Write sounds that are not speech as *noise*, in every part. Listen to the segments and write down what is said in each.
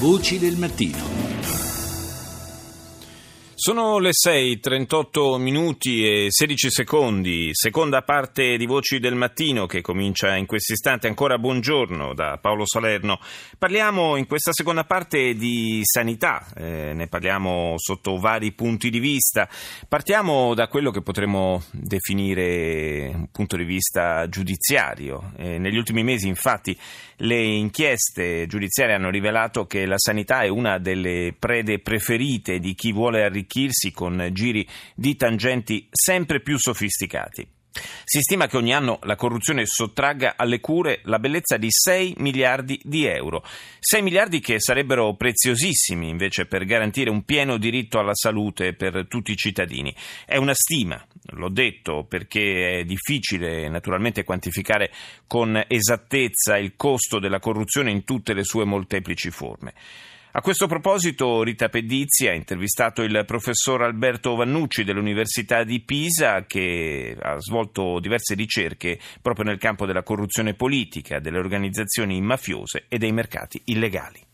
Voci del mattino. Sono le 6, 38 minuti e 16 secondi, seconda parte di Voci del Mattino che comincia in questo istante. Ancora buongiorno da Paolo Salerno. Parliamo in questa seconda parte di sanità, eh, ne parliamo sotto vari punti di vista. Partiamo da quello che potremmo definire un punto di vista giudiziario. Eh, negli ultimi mesi infatti le inchieste giudiziarie hanno rivelato che la sanità è una delle prede preferite di chi vuole arricchirsi con giri di tangenti sempre più sofisticati. Si stima che ogni anno la corruzione sottragga alle cure la bellezza di 6 miliardi di euro. 6 miliardi che sarebbero preziosissimi invece per garantire un pieno diritto alla salute per tutti i cittadini. È una stima, l'ho detto, perché è difficile naturalmente quantificare con esattezza il costo della corruzione in tutte le sue molteplici forme. A questo proposito Rita Pedizzi ha intervistato il professor Alberto Vannucci dell'Università di Pisa che ha svolto diverse ricerche proprio nel campo della corruzione politica, delle organizzazioni mafiose e dei mercati illegali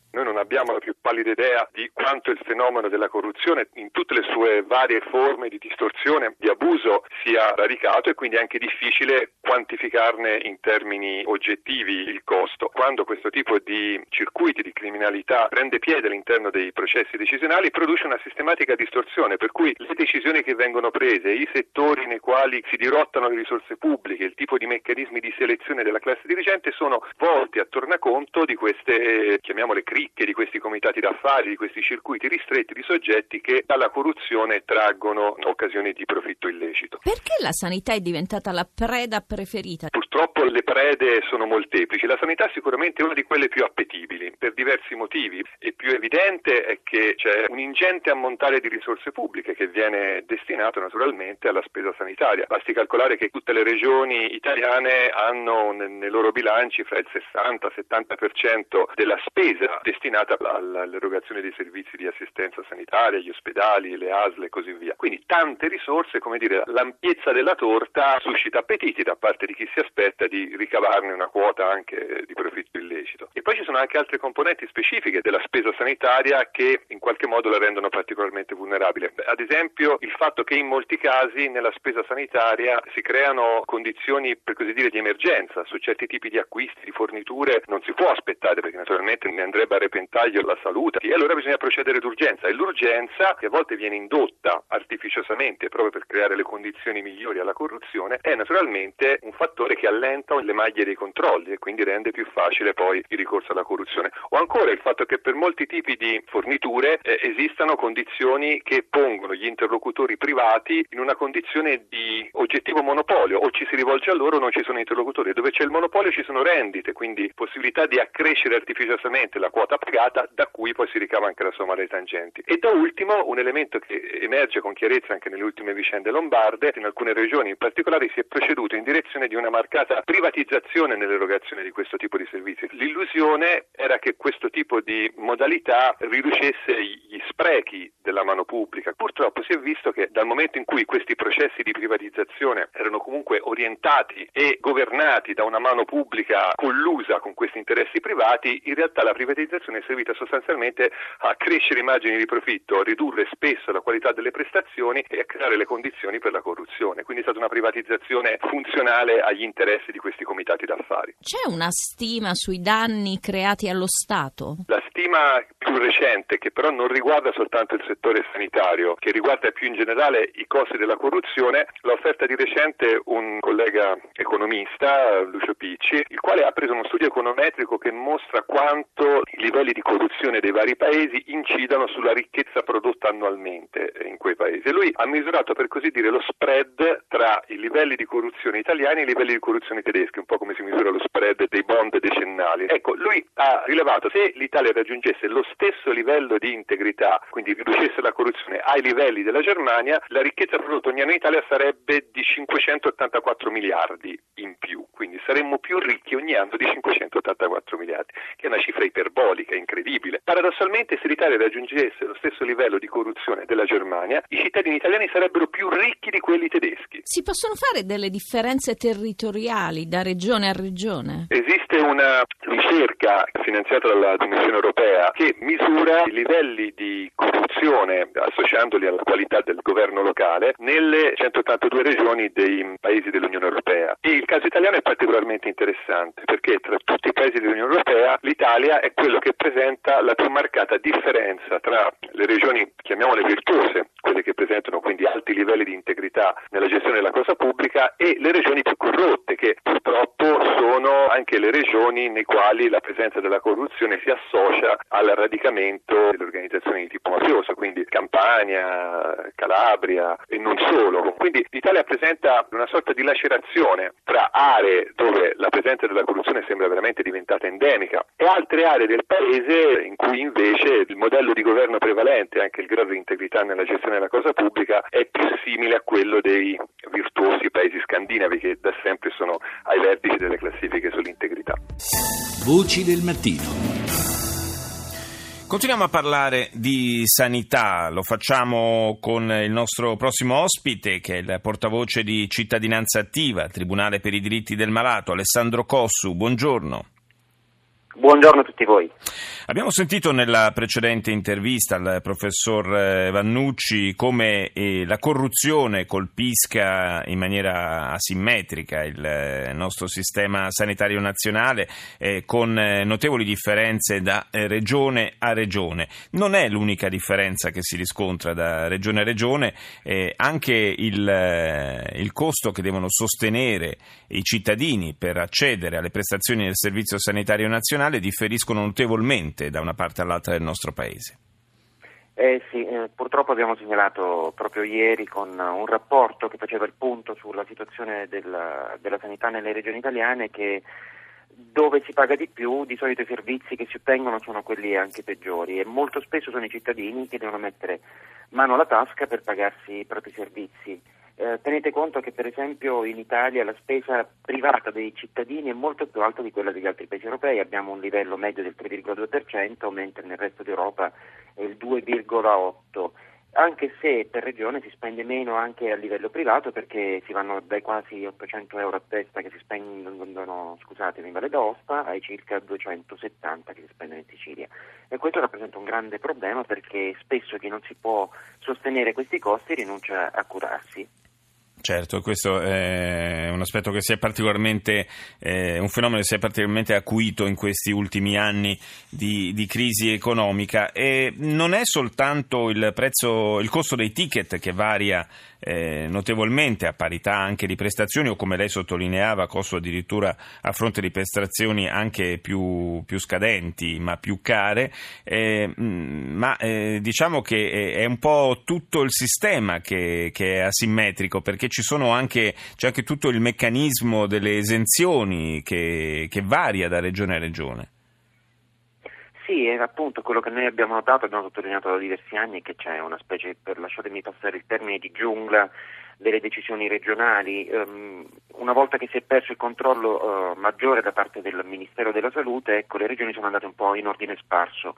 abbiamo la più pallida idea di quanto il fenomeno della corruzione in tutte le sue varie forme di distorsione, di abuso sia radicato e quindi è anche difficile quantificarne in termini oggettivi il costo. Quando questo tipo di circuiti di criminalità prende piede all'interno dei processi decisionali produce una sistematica distorsione per cui le decisioni che vengono prese, i settori nei quali si dirottano le risorse pubbliche, il tipo di meccanismi di selezione della classe dirigente sono volti a tornaconto di queste, chiamiamole cricche, di questi comitati d'affari, di questi circuiti ristretti di soggetti che dalla corruzione traggono occasioni di profitto illecito. Perché la sanità è diventata la preda preferita? Purtroppo le prede sono molteplici. La sanità è sicuramente una di quelle più appetibili per diversi motivi. Il più evidente è che c'è un ingente ammontare di risorse pubbliche che viene destinato naturalmente alla spesa sanitaria. Basti calcolare che tutte le regioni italiane hanno nei loro bilanci fra il 60 e il 70% della spesa destinata all'erogazione dei servizi di assistenza sanitaria, gli ospedali, le ASL e così via. Quindi tante risorse, come dire, l'ampiezza della torta suscita appetiti da parte di chi si aspetta di ricavarne una quota anche di profitto illecito. E poi ci sono anche altre componenti specifiche della spesa sanitaria che in qualche modo la rendono particolarmente vulnerabile. Ad esempio il fatto che in molti casi nella spesa sanitaria si creano condizioni per così dire di emergenza su certi tipi di acquisti, di forniture, non si può aspettare perché naturalmente ne andrebbe a repentaglio taglio alla salute e allora bisogna procedere d'urgenza e l'urgenza che a volte viene indotta artificiosamente proprio per creare le condizioni migliori alla corruzione è naturalmente un fattore che allenta le maglie dei controlli e quindi rende più facile poi il ricorso alla corruzione. O ancora il fatto che per molti tipi di forniture eh, esistano condizioni che pongono gli interlocutori privati in una condizione di oggettivo monopolio. O ci si rivolge a loro o non ci sono interlocutori. Dove c'è il monopolio ci sono rendite quindi possibilità di accrescere artificiosamente la quota pagata da cui poi si ricava anche la somma dei tangenti. E da ultimo un elemento che emerge con chiarezza anche nelle ultime vicende lombarde, in alcune regioni in particolare si è proceduto in direzione di una marcata privatizzazione nell'erogazione di questo tipo di servizi. L'illusione era che questo tipo di modalità riducesse gli sprechi della mano pubblica. Purtroppo si è visto che dal momento in cui questi processi di privatizzazione erano comunque orientati e governati da una mano pubblica collusa con questi interessi privati, in realtà la privatizzazione è servita sostanzialmente a crescere i margini di profitto, a ridurre spesso la qualità delle prestazioni e a creare le condizioni per la corruzione. Quindi è stata una privatizzazione funzionale agli interessi di questi comitati d'affari. C'è una stima sui danni creati allo Stato? La stima più recente, che però non riguarda soltanto il settore sanitario, che riguarda più in generale i costi della corruzione, l'ha offerta di recente un collega economista, Lucio Picci, il quale ha preso uno studio econometrico che mostra quanto i livelli di corruzione dei vari paesi incidano sulla ricchezza prodotta annualmente in quei paesi. Lui ha misurato per così dire lo spread tra i livelli di corruzione italiani e i livelli di corruzione tedeschi, un po' come si misura lo spread dei bond decennali. Ecco, lui ha rilevato se l'Italia raggiungesse lo stesso livello di integrità, quindi *laughs* riducesse la corruzione ai livelli della Germania, la ricchezza prodotta ogni anno in Italia sarebbe di 584 miliardi in più, quindi saremmo più ricchi ogni anno di 584 miliardi, che è una cifra iperbolica incredibile. Paradossalmente, se l'Italia raggiungesse lo stesso livello di corruzione della Germania, i cittadini italiani sarebbero più ricchi di quelli tedeschi. Si possono fare delle differenze territoriali da regione a regione? Esiste una ricerca finanziata dalla Commissione europea che misura i livelli di corruzione associandoli alla qualità del governo locale nelle 182 regioni dei paesi dell'Unione Europea. E il caso italiano è particolarmente interessante perché tra tutti i paesi dell'Unione Europea l'Italia è quello che presenta la più marcata differenza tra le regioni, chiamiamole virtuose, quelle che presentano quindi alti livelli di integrità nella gestione della cosa pubblica e le regioni più corrotte che purtroppo sono anche le regioni nei quali la presenza della corruzione si associa al radicamento delle organizzazioni di tipo mafioso, quindi Campania, Calabria e non solo. Quindi l'Italia presenta una sorta di lacerazione tra aree dove la presenza della corruzione sembra veramente diventata endemica e altre aree del paese in cui invece il modello di governo prevalente, anche il grado di integrità nella gestione della cosa pubblica, è più simile a quello dei virtuosi paesi scandinavi che da sempre sono ai vertici delle classifiche sull'integrità. Voci del mattino. Continuiamo a parlare di sanità, lo facciamo con il nostro prossimo ospite che è il portavoce di Cittadinanza Attiva, Tribunale per i diritti del malato, Alessandro Cossu. Buongiorno. Buongiorno a tutti voi. Abbiamo sentito nella precedente intervista al professor eh, Vannucci come eh, la corruzione colpisca in maniera asimmetrica il eh, nostro sistema sanitario nazionale con notevoli differenze da regione a regione. Non è l'unica differenza che si riscontra da regione a regione, anche il, il costo che devono sostenere i cittadini per accedere alle prestazioni del Servizio Sanitario Nazionale differiscono notevolmente da una parte all'altra del nostro Paese. Eh sì, eh, purtroppo abbiamo segnalato proprio ieri con un rapporto che faceva il punto sulla situazione della, della sanità nelle regioni italiane che dove si paga di più, di solito i servizi che si ottengono sono quelli anche peggiori e molto spesso sono i cittadini che devono mettere mano alla tasca per pagarsi i propri servizi. Eh, tenete conto che per esempio in Italia la spesa privata dei cittadini è molto più alta di quella degli altri paesi europei, abbiamo un livello medio del 3,2%, mentre nel resto d'Europa è il 2,8% anche se per regione si spende meno anche a livello privato perché si vanno dai quasi 800 euro a testa che si spendono in Valle d'Aosta ai circa 270 che si spendono in Sicilia. E questo rappresenta un grande problema perché spesso chi non si può sostenere questi costi rinuncia a curarsi. Certo, questo è un aspetto che si è particolarmente, eh, un fenomeno che si è particolarmente acuito in questi ultimi anni di, di, crisi economica. E non è soltanto il prezzo, il costo dei ticket che varia eh, notevolmente a parità anche di prestazioni o come lei sottolineava costo addirittura a fronte di prestazioni anche più, più scadenti ma più care, eh, mm, ma eh, diciamo che è un po' tutto il sistema che, che è asimmetrico perché anche, c'è anche tutto il meccanismo delle esenzioni che, che varia da regione a regione. Sì, è appunto quello che noi abbiamo notato, abbiamo sottolineato da diversi anni, che c'è una specie, per lasciatemi passare il termine, di giungla delle decisioni regionali. Um, una volta che si è perso il controllo uh, maggiore da parte del Ministero della Salute, ecco, le regioni sono andate un po' in ordine sparso.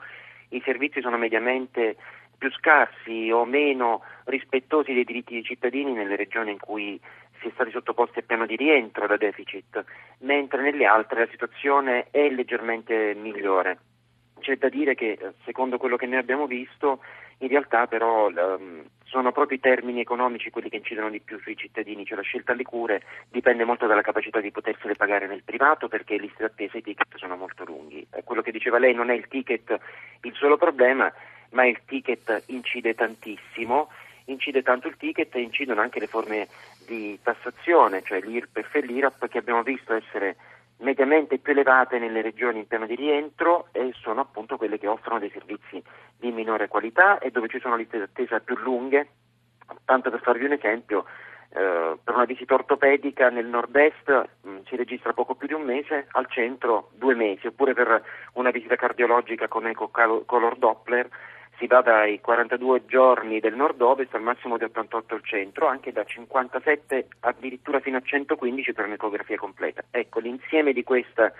I servizi sono mediamente più scarsi o meno rispettosi dei diritti dei cittadini nelle regioni in cui si è stati sottoposti a piano di rientro da deficit, mentre nelle altre la situazione è leggermente migliore. C'è da dire che, eh, secondo quello che noi abbiamo visto, in realtà però um, sono proprio i termini economici quelli che incidono di più sui cittadini, cioè la scelta alle cure dipende molto dalla capacità di potersele pagare nel privato perché le liste d'attesa e i ticket sono molto lunghi. Eh, quello che diceva lei non è il ticket il solo problema, ma il ticket incide tantissimo, incide tanto il ticket e incidono anche le forme di tassazione, cioè l'IRPEF e l'IRAP che abbiamo visto essere mediamente più elevate nelle regioni in piano di rientro e sono appunto quelle che offrono dei servizi di minore qualità e dove ci sono liste d'attesa più lunghe. Tanto per farvi un esempio, eh, per una visita ortopedica nel nord-est mh, mm, si registra poco più di un mese, al centro due mesi, oppure per una visita cardiologica con eco color Doppler si va dai 42 giorni del nord-ovest al massimo di 88 al centro, anche da 57 addirittura fino a 115 per un'ecografia completa. Ecco, l'insieme di, questa,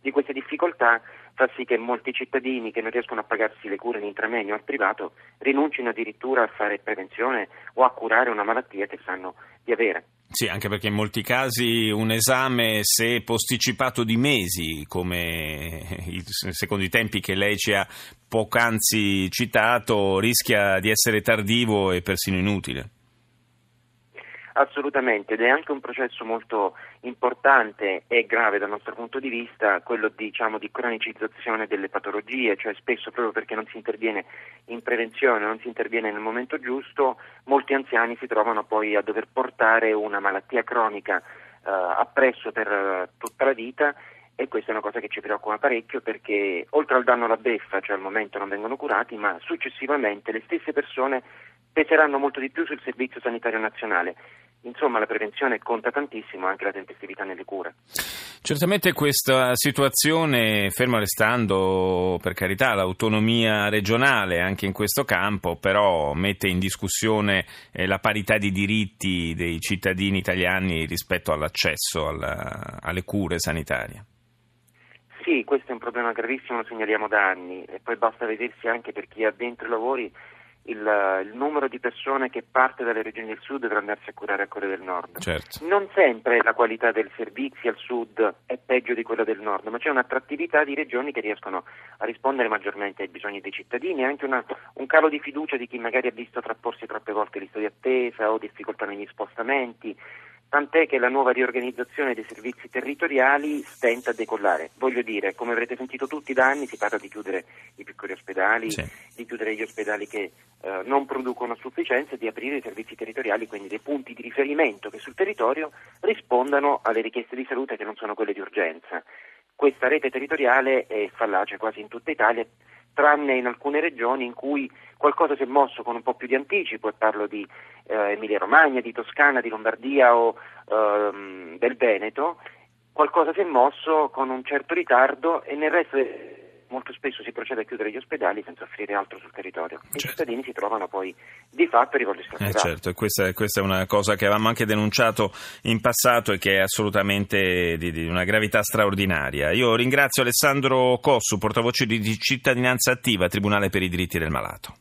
di queste difficoltà fa sì che molti cittadini che non riescono a pagarsi le cure in intramenio al privato rinuncino addirittura a fare prevenzione o a curare una malattia che sanno di avere. Sì, anche perché in molti casi un esame, se posticipato di mesi, come secondo i tempi che lei ci ha poc'anzi citato, rischia di essere tardivo e persino inutile. Assolutamente, ed è anche un processo molto importante e grave dal nostro punto di vista, quello diciamo, di cronicizzazione delle patologie, cioè spesso proprio perché non si interviene in prevenzione, non si interviene nel momento giusto, molti anziani si trovano poi a dover portare una malattia cronica eh, appresso per uh, tutta la vita e questa è una cosa che ci preoccupa parecchio perché oltre al danno alla beffa, cioè al momento non vengono curati, ma successivamente le stesse persone peseranno molto di più sul Servizio Sanitario Nazionale. Insomma, la prevenzione conta tantissimo, anche la tempestività nelle cure. Certamente questa situazione, fermo restando per carità l'autonomia regionale anche in questo campo, però mette in discussione eh, la parità di diritti dei cittadini italiani rispetto all'accesso alla, alle cure sanitarie. Sì, questo è un problema gravissimo, lo segnaliamo da anni e poi basta vedersi anche per chi ha dentro i lavori il, il, numero di persone che parte dalle regioni del sud per andarsi a curare a quelle del nord. Certo. Non sempre la qualità del servizio al sud è peggio di quella del nord, ma c'è un'attrattività di regioni che riescono a rispondere maggiormente ai bisogni dei cittadini e anche una, un calo di fiducia di chi magari ha visto trapporsi troppe volte liste di attesa o difficoltà negli spostamenti tant'è che la nuova riorganizzazione dei servizi territoriali stenta a decollare. Voglio dire, come avrete sentito tutti da anni, si parla di chiudere i piccoli ospedali, sì. di chiudere gli ospedali che eh, non producono a sufficienza di aprire i servizi territoriali, quindi dei punti di riferimento che sul territorio rispondano alle richieste di salute che non sono quelle di urgenza. Questa rete territoriale è fallace quasi in tutta Italia tranne in alcune regioni in cui qualcosa si è mosso con un po' più di anticipo, e parlo di eh, Emilia Romagna, di Toscana, di Lombardia o ehm, del Veneto, qualcosa si è mosso con un certo ritardo e nel resto molto spesso si procede a chiudere gli ospedali senza offrire altro sul territorio. Certo. I cittadini si trovano poi di fatto rivolti eh certo, questa, questa, è una cosa che avevamo anche denunciato in passato e che è assolutamente di, di una gravità straordinaria. Io ringrazio Alessandro Cossu, portavoce di Cittadinanza Attiva, Tribunale per i diritti del malato.